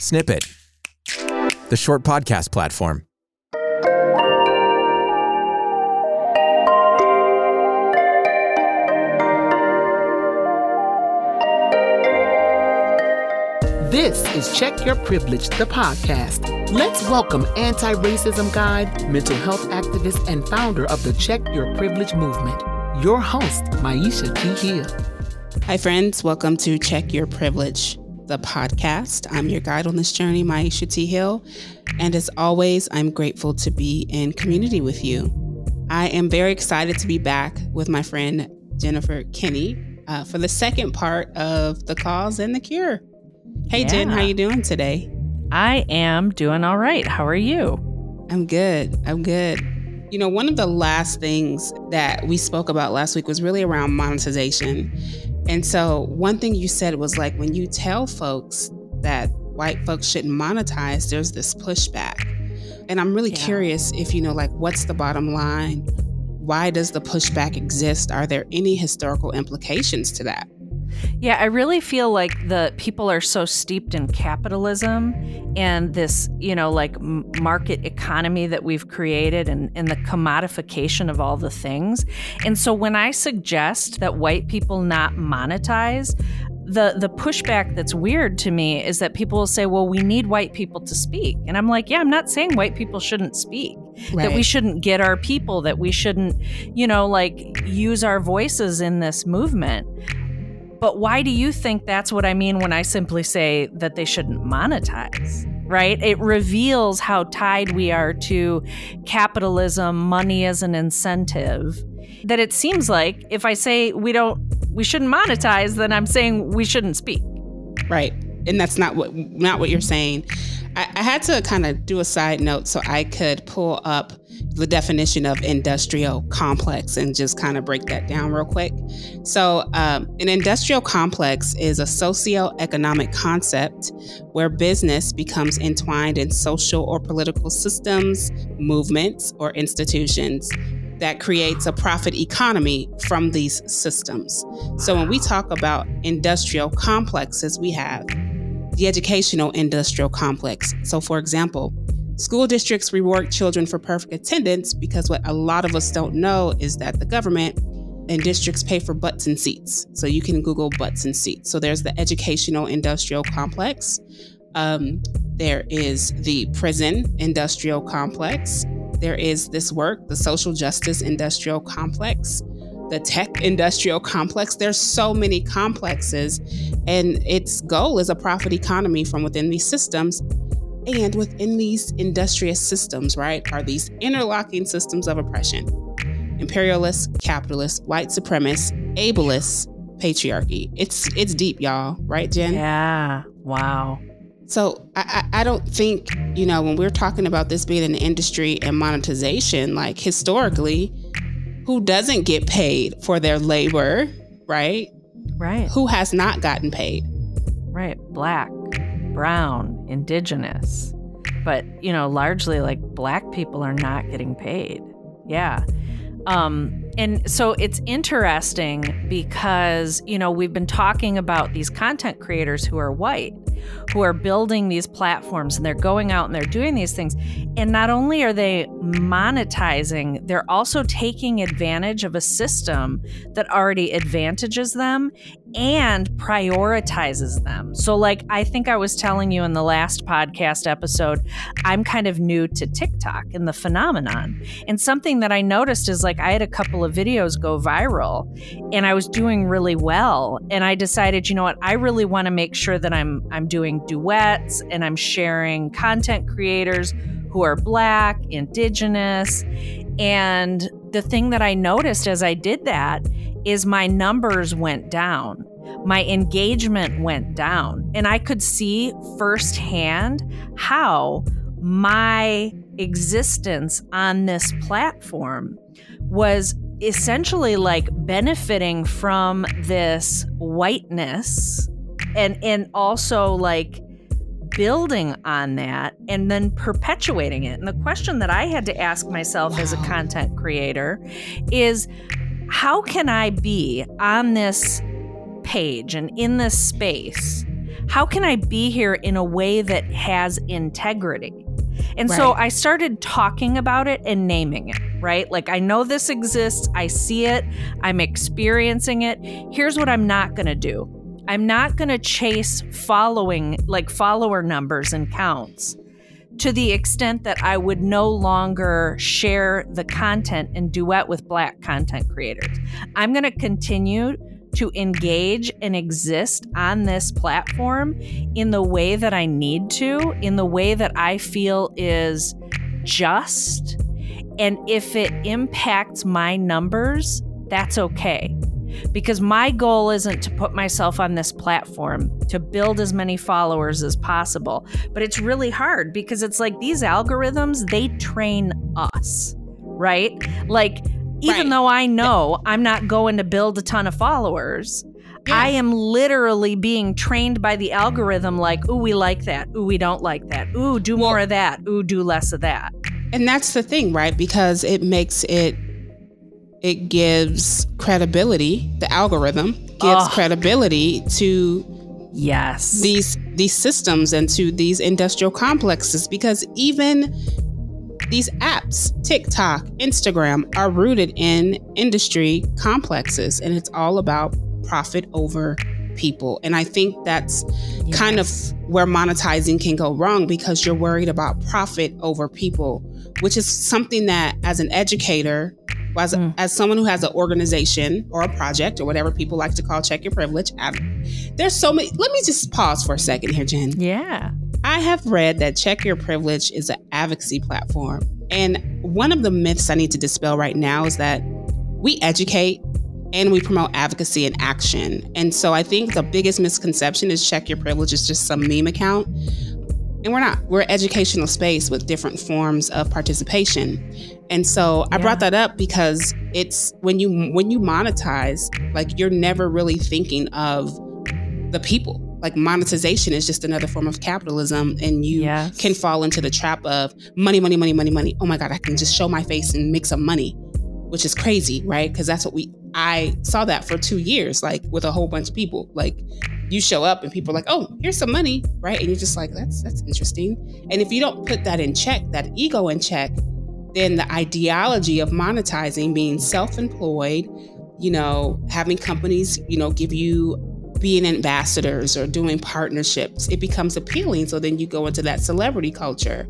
Snippet, the short podcast platform. This is Check Your Privilege, the podcast. Let's welcome anti racism guide, mental health activist, and founder of the Check Your Privilege movement, your host, Myisha T. Hill. Hi, friends. Welcome to Check Your Privilege, the podcast. I'm your guide on this journey, Myisha T. Hill. And as always, I'm grateful to be in community with you. I am very excited to be back with my friend Jennifer Kinney uh, for the second part of The Cause and the Cure. Hey, Yeah. Jen, how you doing today? I am doing all right. How are you? I'm good. I'm good. You know, one of the last things that we spoke about last week was really around monetization. And so, one thing you said was like when you tell folks that white folks shouldn't monetize, there's this pushback. And I'm really Yeah. curious if you know, like, what's the bottom line? Why does the pushback exist? Are there any historical implications to that? Yeah, I really feel like the people are so steeped in capitalism and this, you know, like market economy that we've created and, and the commodification of all the things. And so when I suggest that white people not monetize, the the pushback that's weird to me is that people will say, "Well, we need white people to speak." And I'm like, "Yeah, I'm not saying white people shouldn't speak. That we shouldn't get our people, that we shouldn't, you know, like use our voices in this movement." But why do you think that's what I mean when I simply say that they shouldn't monetize? Right? It reveals how tied we are to capitalism, money as an incentive. That it seems like if I say we don't we shouldn't monetize, then I'm saying we shouldn't speak. Right. And that's not what not what you're saying. I, I had to kind of do a side note so I could pull up the definition of industrial complex and just kind of break that down real quick. So, um, an industrial complex is a socio-economic concept where business becomes entwined in social or political systems, movements, or institutions that creates a profit economy from these systems. So when we talk about industrial complexes, we have the educational industrial complex. So, for example, school districts reward children for perfect attendance because what a lot of us don't know is that the government and districts pay for butts and seats. So you can Google butts and seats. So there's the educational industrial complex. Um, there is the prison industrial complex. There is this work, the social justice industrial complex, the tech industrial complex. There's so many complexes, and its goal is a profit economy from within these systems. And within these industrious systems, right, are these interlocking systems of oppression imperialist, capitalist, white supremacist, ableist, patriarchy. It's it's deep, y'all, right, Jen? Yeah. Wow. So I, I I don't think, you know, when we're talking about this being an industry and monetization, like historically, who doesn't get paid for their labor, right? Right. Who has not gotten paid? Right. Black, brown, indigenous. But, you know, largely like black people are not getting paid. Yeah. Um, and so it's interesting because, you know, we've been talking about these content creators who are white, who are building these platforms and they're going out and they're doing these things. And not only are they monetizing, they're also taking advantage of a system that already advantages them and prioritizes them. So, like, I think I was telling you in the last podcast episode, I'm kind of new to TikTok and the phenomenon. And something that I noticed is like, I had a couple of videos go viral and I was doing really well. And I decided, you know what, I really want to make sure that I'm, I'm doing duets and I'm sharing content creators who are Black, Indigenous. And the thing that I noticed as I did that is my numbers went down. My engagement went down. And I could see firsthand how my existence on this platform was essentially like benefiting from this whiteness and and also like building on that and then perpetuating it. And the question that I had to ask myself as a content creator is how can I be on this page and in this space? how can I be here in a way that has integrity? And right. so I started talking about it and naming it, right? Like, I know this exists, I see it, I'm experiencing it. Here's what I'm not going to do I'm not going to chase following, like follower numbers and counts to the extent that I would no longer share the content and duet with Black content creators. I'm going to continue to engage and exist on this platform in the way that I need to, in the way that I feel is just. And if it impacts my numbers, that's okay because my goal isn't to put myself on this platform to build as many followers as possible. But it's really hard because it's like these algorithms, they train us, right? Like, even right. though I know I'm not going to build a ton of followers, yeah. I am literally being trained by the algorithm like, ooh, we like that. Ooh, we don't like that. Ooh, do well, more of that. Ooh, do less of that. And that's the thing, right? Because it makes it it gives credibility the algorithm gives oh. credibility to yes these these systems and to these industrial complexes because even these apps tiktok instagram are rooted in industry complexes and it's all about profit over people and i think that's yes. kind of where monetizing can go wrong because you're worried about profit over people which is something that as an educator as, mm. as someone who has an organization or a project or whatever people like to call check your privilege, have there's so many. Let me just pause for a second here, Jen. Yeah. I have read that Check Your Privilege is an advocacy platform. And one of the myths I need to dispel right now is that we educate and we promote advocacy and action. And so I think the biggest misconception is Check Your Privilege is just some meme account. And we're not. We're an educational space with different forms of participation. And so I yeah. brought that up because it's when you when you monetize, like you're never really thinking of the people. Like monetization is just another form of capitalism and you yes. can fall into the trap of money, money, money, money, money. Oh my God, I can just show my face and make some money, which is crazy, right? Because that's what we I saw that for two years, like with a whole bunch of people. Like you show up and people are like, oh, here's some money, right? And you're just like, that's that's interesting. And if you don't put that in check, that ego in check, then the ideology of monetizing, being self-employed, you know, having companies, you know, give you being ambassadors or doing partnerships, it becomes appealing. So then you go into that celebrity culture.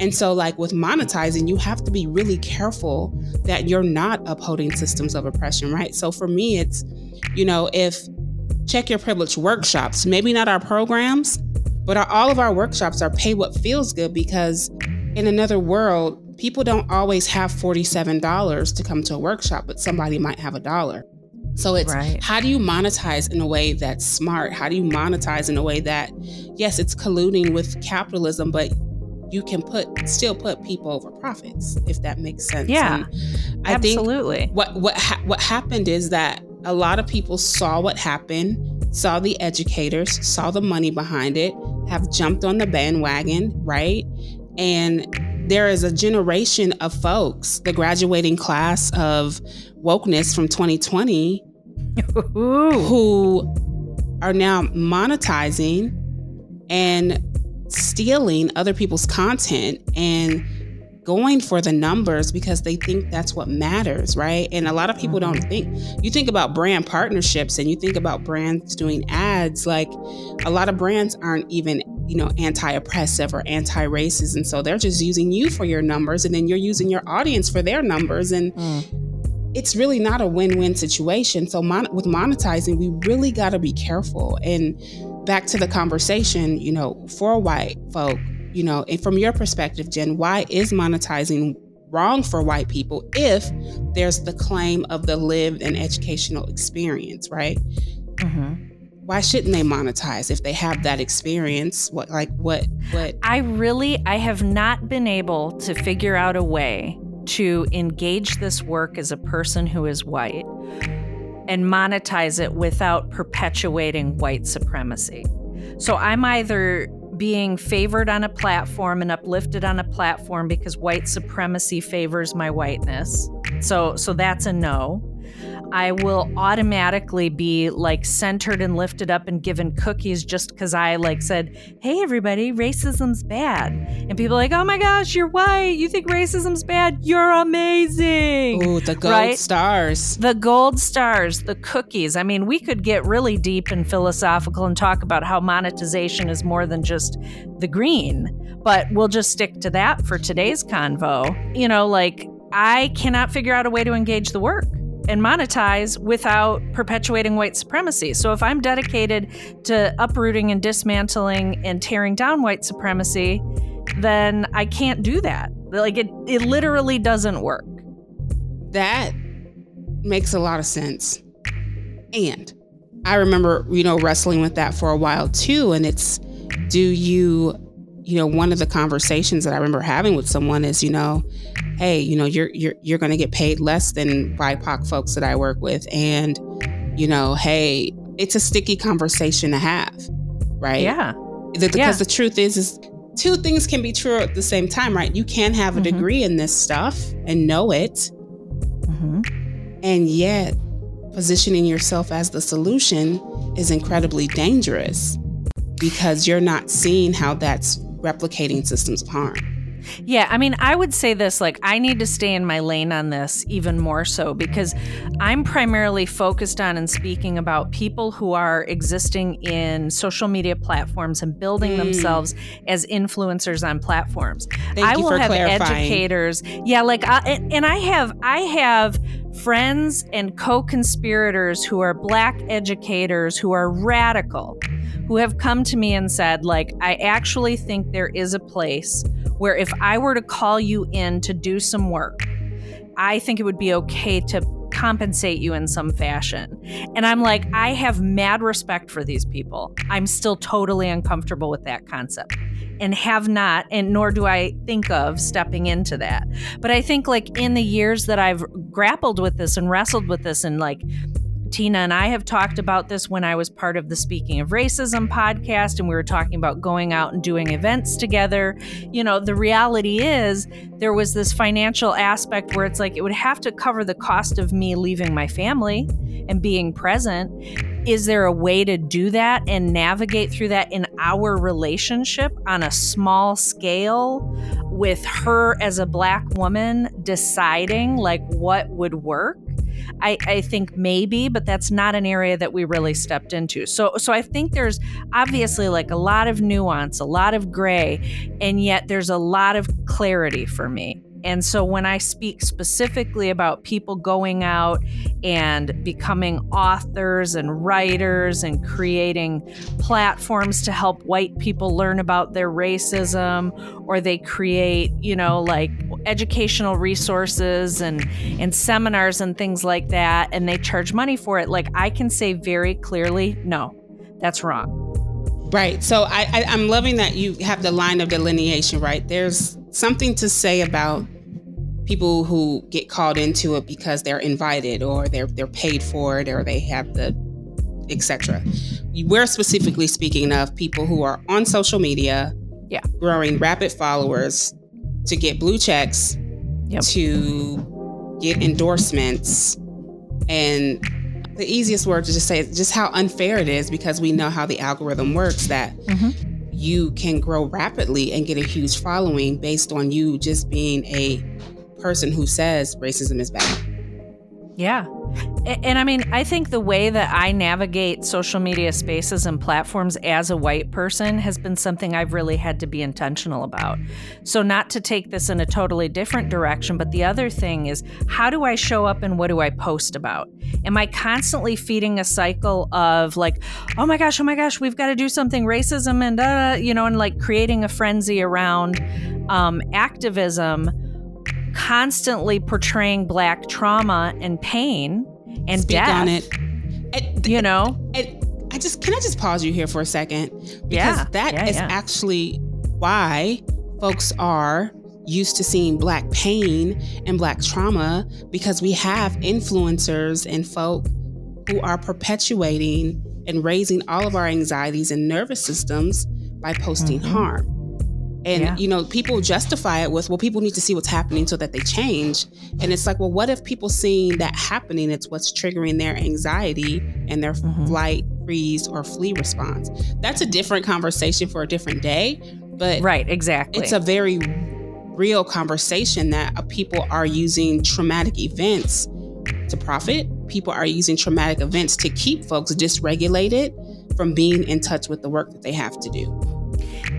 And so, like with monetizing, you have to be really careful that you're not upholding systems of oppression, right? So for me, it's, you know, if check your privilege workshops, maybe not our programs, but our, all of our workshops are pay what feels good because in another world, people don't always have $47 to come to a workshop, but somebody might have a dollar. So it's right. how do you monetize in a way that's smart? How do you monetize in a way that, yes, it's colluding with capitalism, but you can put still put people over profits if that makes sense. Yeah, I absolutely. Think what what ha- what happened is that a lot of people saw what happened, saw the educators, saw the money behind it, have jumped on the bandwagon, right? And there is a generation of folks, the graduating class of wokeness from 2020, who are now monetizing and stealing other people's content and going for the numbers because they think that's what matters, right? And a lot of people don't think. You think about brand partnerships and you think about brands doing ads, like a lot of brands aren't even, you know, anti-oppressive or anti-racist and so they're just using you for your numbers and then you're using your audience for their numbers and mm. it's really not a win-win situation. So mon- with monetizing, we really got to be careful and back to the conversation, you know, for white folk, you know, and from your perspective, Jen, why is monetizing wrong for white people if there's the claim of the lived and educational experience, right? Mm-hmm. Why shouldn't they monetize if they have that experience? What, like, what, what? I really, I have not been able to figure out a way to engage this work as a person who is white and monetize it without perpetuating white supremacy. So I'm either being favored on a platform and uplifted on a platform because white supremacy favors my whiteness. So so that's a no. I will automatically be like centered and lifted up and given cookies just because I like said, "Hey, everybody, racism's bad," and people are like, "Oh my gosh, you're white. You think racism's bad? You're amazing." Ooh, the gold Right? stars. The gold stars, the cookies. I mean, we could get really deep and philosophical and talk about how monetization is more than just the green, but we'll just stick to that for today's convo. You know, like I cannot figure out a way to engage the work and monetize without perpetuating white supremacy. So if I'm dedicated to uprooting and dismantling and tearing down white supremacy, then I can't do that. Like it it literally doesn't work. That makes a lot of sense. And I remember, you know, wrestling with that for a while too. And it's, do you, you know, one of the conversations that I remember having with someone is, you know, hey, you know, you're you're you're going to get paid less than BIPOC folks that I work with, and you know, hey, it's a sticky conversation to have, right? Yeah. The- because Yeah. the truth is, is two things can be true at the same time, right? You can have a Mhm. degree in this stuff and know it, hmm and yet positioning yourself as the solution is incredibly dangerous because you're not seeing how that's replicating systems of harm. Yeah, I mean, I would say this like, I need to stay in my lane on this even more so because I'm primarily focused on and speaking about people who are existing in social media platforms and building Mm. themselves as influencers on platforms. Thank I you will for have clarifying. educators. Yeah, like, I, and and I have, I have friends and co-conspirators who are black educators who are radical who have come to me and said like i actually think there is a place where if i were to call you in to do some work i think it would be okay to compensate you in some fashion. And i'm like i have mad respect for these people. I'm still totally uncomfortable with that concept and have not and nor do i think of stepping into that. But i think like in the years that i've grappled with this and wrestled with this and like Tina and I have talked about this when I was part of the Speaking of Racism podcast, and we were talking about going out and doing events together. You know, the reality is there was this financial aspect where it's like it would have to cover the cost of me leaving my family and being present. Is there a way to do that and navigate through that in our relationship on a small scale with her as a black woman deciding like what would work? I, I think maybe, but that's not an area that we really stepped into. So so I think there's obviously like a lot of nuance, a lot of gray, and yet there's a lot of clarity for me. And so when I speak specifically about people going out and becoming authors and writers and creating platforms to help white people learn about their racism or they create, you know, like educational resources and and seminars and things like that and they charge money for it, like I can say very clearly, no. That's wrong. Right. So I, I, I'm loving that you have the line of delineation, right? There's something to say about people who get called into it because they're invited or they're they're paid for it or they have the etc. We're specifically speaking of people who are on social media, Yeah. growing rapid followers to get blue checks, Yep. to get endorsements, and the easiest word to just say is just how unfair it is because we know how the algorithm works that Mhm. You can grow rapidly and get a huge following based on you just being a person who says racism is bad. Yeah. And I mean, I think the way that I navigate social media spaces and platforms as a white person has been something I've really had to be intentional about. So, not to take this in a totally different direction, but the other thing is how do I show up and what do I post about? Am I constantly feeding a cycle of like, oh my gosh, oh my gosh, we've got to do something racism and, uh, you know, and like creating a frenzy around um, activism? constantly portraying black trauma and pain and Speak death. on it. And- You know? and I just can I just pause you here for a second because Yeah, that is yeah, yeah. actually why folks are used to seeing black pain and black trauma because we have influencers and folk who are perpetuating and raising all of our anxieties and nervous systems by posting Mhm. harm. And Yeah. you know, people justify it with, well, people need to see what's happening so that they change. And it's like, well, what if people seeing that happening, it's what's triggering their anxiety and their Mhm. flight, freeze, or flee response? That's a different conversation for a different day. But Right, exactly. it's a very real conversation that uh, people are using traumatic events to profit. People are using traumatic events to keep folks dysregulated from being in touch with the work that they have to do.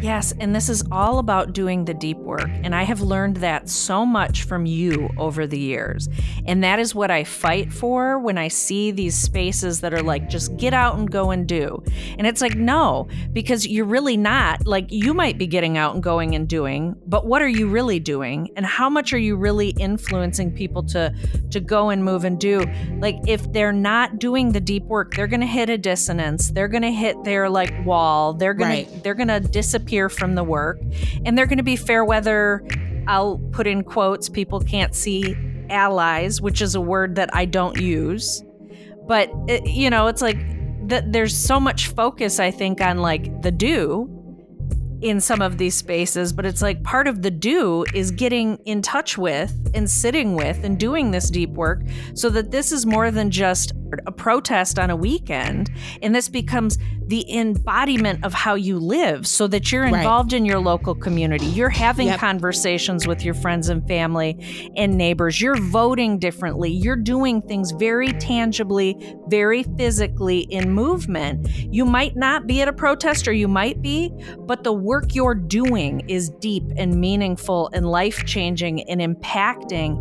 Yes, and this is all about doing the deep work. And I have learned that so much from you over the years. And that is what I fight for when I see these spaces that are like, just get out and go and do. And it's like, no, because you're really not. Like, you might be getting out and going and doing, but what are you really doing? And how much are you really influencing people to, to go and move and do? Like, if they're not doing the deep work, they're going to hit a dissonance. They're going to hit their like wall. They're going Right. to they're going to disappear from the work. And they're going to be fair weather. I'll put in quotes people can't see allies which is a word that I don't use. But it, you know it's like that there's so much focus I think on like the do in some of these spaces but it's like part of the do is getting in touch with and sitting with and doing this deep work so that this is more than just a protest on a weekend and this becomes the embodiment of how you live so that you're Right. involved in your local community you're having Yep. conversations with your friends and family and neighbors you're voting differently you're doing things very tangibly very physically in movement you might not be at a protest or you might be but the work you're doing is deep and meaningful and life changing and impacting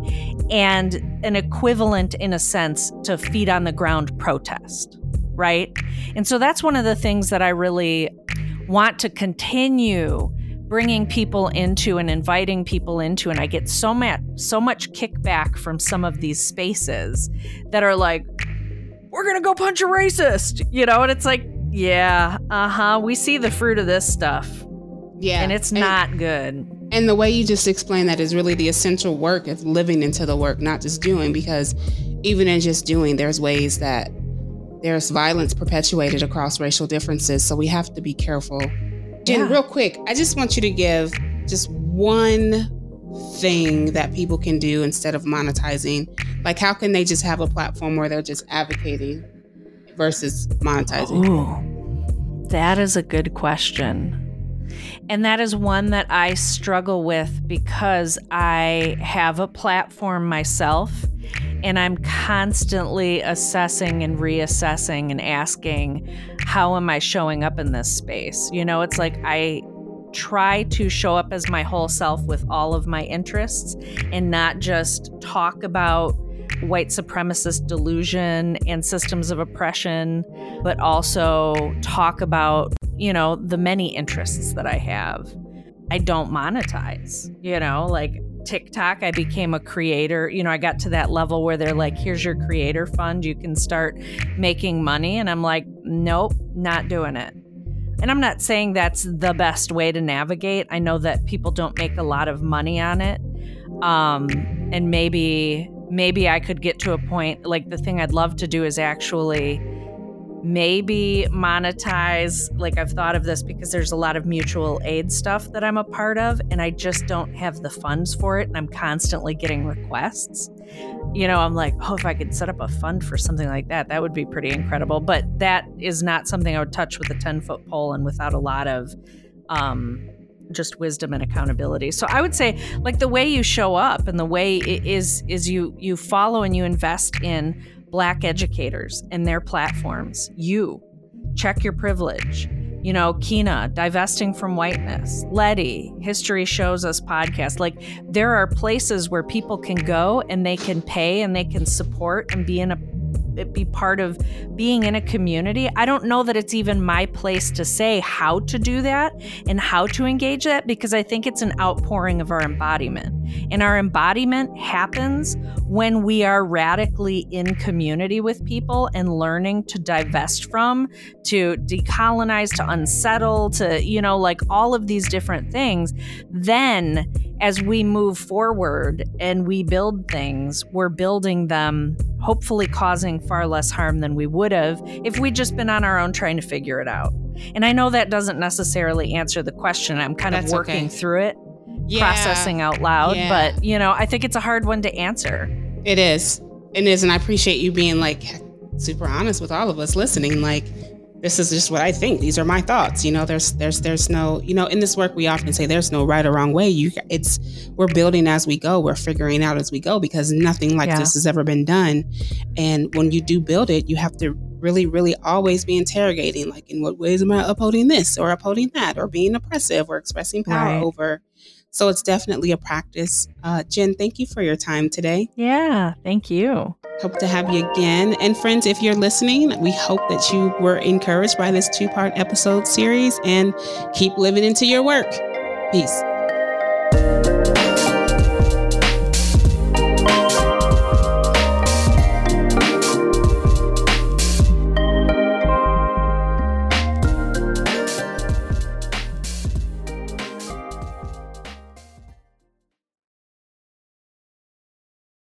and an equivalent in a sense to feet on the ground protest right? And so that's one of the things that i really want to continue bringing people into and inviting people into and i get so much so much kickback from some of these spaces that are like we're gonna go punch a racist you know? And it's like yeah uh-huh we see the fruit of this stuff Yeah. and it's not good And the way you just explained that is really the essential work of living into the work, not just doing, because even in just doing, there's ways that there's violence perpetuated across racial differences. So we have to be careful. Jen, Yeah. real quick, I just want you to give just one thing that people can do instead of monetizing. Like, how can they just have a platform where they're just advocating versus monetizing? Ooh, that is a good question. And that is one that I struggle with because I have a platform myself and I'm constantly assessing and reassessing and asking, how am I showing up in this space? You know, it's like I try to show up as my whole self with all of my interests and not just talk about white supremacist delusion and systems of oppression, but also talk about, you know, the many interests that I have. I don't monetize, you know, like TikTok, I became a creator. You know, I got to that level where they're like, here's your creator fund. You can start making money. And I'm like, nope, not doing it. And I'm not saying that's the best way to navigate. I know that people don't make a lot of money on it. Um, and maybe maybe I could get to a point like the thing I'd love to do is actually maybe monetize like I've thought of this because there's a lot of mutual aid stuff that I'm a part of and I just don't have the funds for it and I'm constantly getting requests. You know, I'm like, "Oh, if I could set up a fund for something like that, that would be pretty incredible." But that is not something I would touch with a 10-foot pole and without a lot of um just wisdom and accountability. So I would say like the way you show up and the way is is you you follow and you invest in black educators and their platforms. You check your privilege. You know, Kina, divesting from whiteness, Letty, History Shows Us podcast. Like, there are places where people can go and they can pay and they can support and be in a be part of being in a community. I don't know that it's even my place to say how to do that and how to engage that because I think it's an outpouring of our embodiment. And our embodiment happens when we are radically in community with people and learning to divest from, to decolonize, to unsettle, to, you know, like all of these different things. Then, as we move forward and we build things, we're building them, hopefully causing far less harm than we would have if we'd just been on our own trying to figure it out. And I know that doesn't necessarily answer the question. I'm kind That's of working okay. through it, Yeah, processing out loud. Yeah. But, you know, I think it's a hard one to answer. It is. It is. And I appreciate you being like super honest with all of us listening. Like, this is just what I think. These are my thoughts. You know, there's there's there's no, you know, in this work we often say there's no right or wrong way. You it's we're building as we go. We're figuring out as we go because nothing like Yeah. this has ever been done. And when you do build it, you have to really, really always be interrogating, like in what ways am I upholding this or upholding that or being oppressive or expressing power Right. over. So it's definitely a practice. Uh, Jen, thank you for your time today. Yeah. Thank you. Hope to have you again. And friends, if you're listening, we hope that you were encouraged by this two part episode series and keep living into your work. Peace.